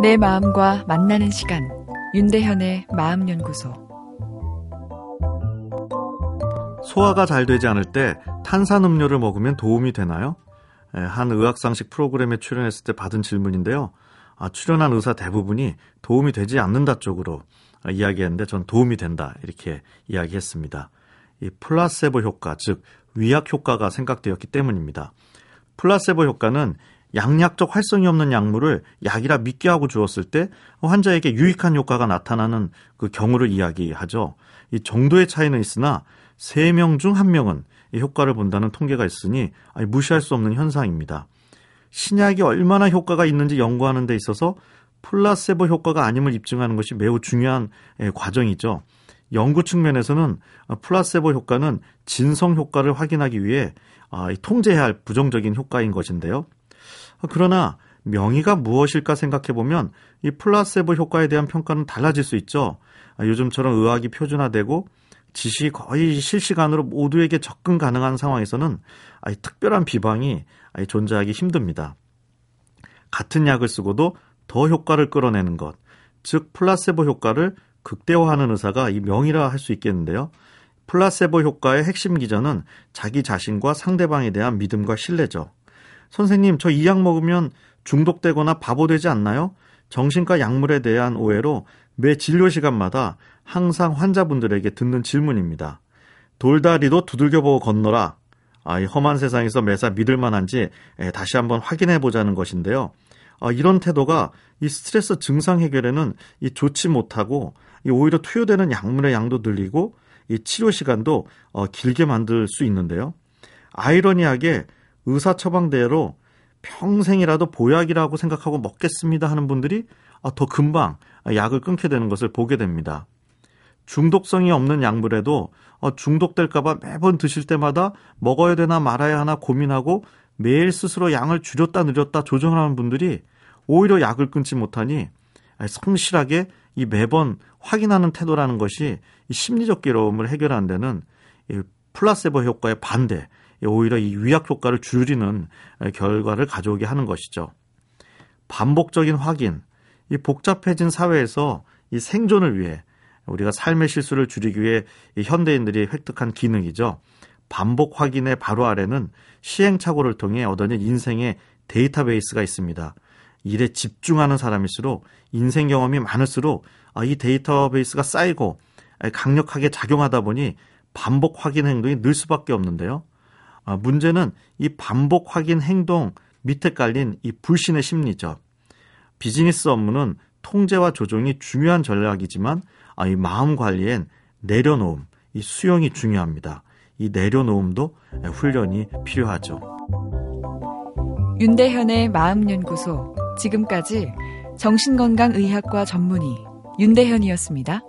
내 마음과 만나는 시간 윤대현의 마음연구소 소화가 잘 되지 않을 때 탄산음료를 먹으면 도움이 되나요? 예, 한 의학상식 프로그램에 출연했을 때 받은 질문인데요. 아, 출연한 의사 대부분이 도움이 되지 않는다 쪽으로 이야기했는데 전 도움이 된다 이렇게 이야기했습니다. 이 플라세보 효과 즉 위약 효과가 생각되었기 때문입니다. 플라세보 효과는 양약적 활성이 없는 약물을 약이라 믿게 하고 주었을 때 환자에게 유익한 효과가 나타나는 그 경우를 이야기하죠. 이 정도의 차이는 있으나 3명 중 1명은 이 효과를 본다는 통계가 있으니 무시할 수 없는 현상입니다. 신약이 얼마나 효과가 있는지 연구하는 데 있어서 플라세보 효과가 아님을 입증하는 것이 매우 중요한 과정이죠. 연구 측면에서는 플라세보 효과는 진성 효과를 확인하기 위해 아, 통제해야 할 부정적인 효과인 것인데요. 그러나 명의가 무엇일까 생각해 보면 이 플라세보 효과에 대한 평가는 달라질 수 있죠. 아, 요즘처럼 의학이 표준화되고 지식이 거의 실시간으로 모두에게 접근 가능한 상황에서는 특별한 비방이 존재하기 힘듭니다. 같은 약을 쓰고도 더 효과를 끌어내는 것, 즉 플라세보 효과를 극대화하는 의사가 이 명의라 할 수 있겠는데요. 플라세보 효과의 핵심 기전은 자기 자신과 상대방에 대한 믿음과 신뢰죠. 선생님, 저 이 약 먹으면 중독되거나 바보 되지 않나요? 정신과 약물에 대한 오해로 매 진료 시간마다 항상 환자분들에게 듣는 질문입니다. 돌다리도 두들겨보고 건너라. 아, 이 험한 세상에서 매사 믿을 만한지 다시 한번 확인해 보자는 것인데요. 아, 이런 태도가 이 스트레스 증상 해결에는 이 좋지 못하고 이 오히려 투여되는 약물의 양도 늘리고 이 치료 시간도 어, 길게 만들 수 있는데요. 아이러니하게 의사 처방대로 평생이라도 보약이라고 생각하고 먹겠습니다 하는 분들이 아, 더 금방 약을 끊게 되는 것을 보게 됩니다. 중독성이 없는 약물에도 어, 중독될까봐 매번 드실 때마다 먹어야 되나 말아야 하나 고민하고 매일 스스로 양을 줄였다 늘렸다 조정하는 분들이 오히려 약을 끊지 못하니 성실하게 이 매번 확인하는 태도라는 것이 이 심리적 괴로움을 해결하는 데는 이 플라세보 효과의 반대, 오히려 이 위약 효과를 줄이는 결과를 가져오게 하는 것이죠. 반복적인 확인, 이 복잡해진 사회에서 이 생존을 위해 우리가 삶의 실수를 줄이기 위해 이 현대인들이 획득한 기능이죠. 반복 확인의 바로 아래는 시행착오를 통해 얻어낸 인생의 데이터베이스가 있습니다. 일에 집중하는 사람일수록 인생 경험이 많을수록 아, 이 데이터베이스가 쌓이고 강력하게 작용하다 보니 반복 확인 행동이 늘 수밖에 없는데요. 아, 문제는 이 반복 확인 행동 밑에 깔린 이 불신의 심리죠. 비즈니스 업무는 통제와 조정이 중요한 전략이지만 아, 이 마음 관리엔 내려놓음, 이 수용이 중요합니다. 이 내려놓음도 훈련이 필요하죠. 윤대현의 마음연구소 지금까지 정신건강의학과 전문의 윤대현이었습니다.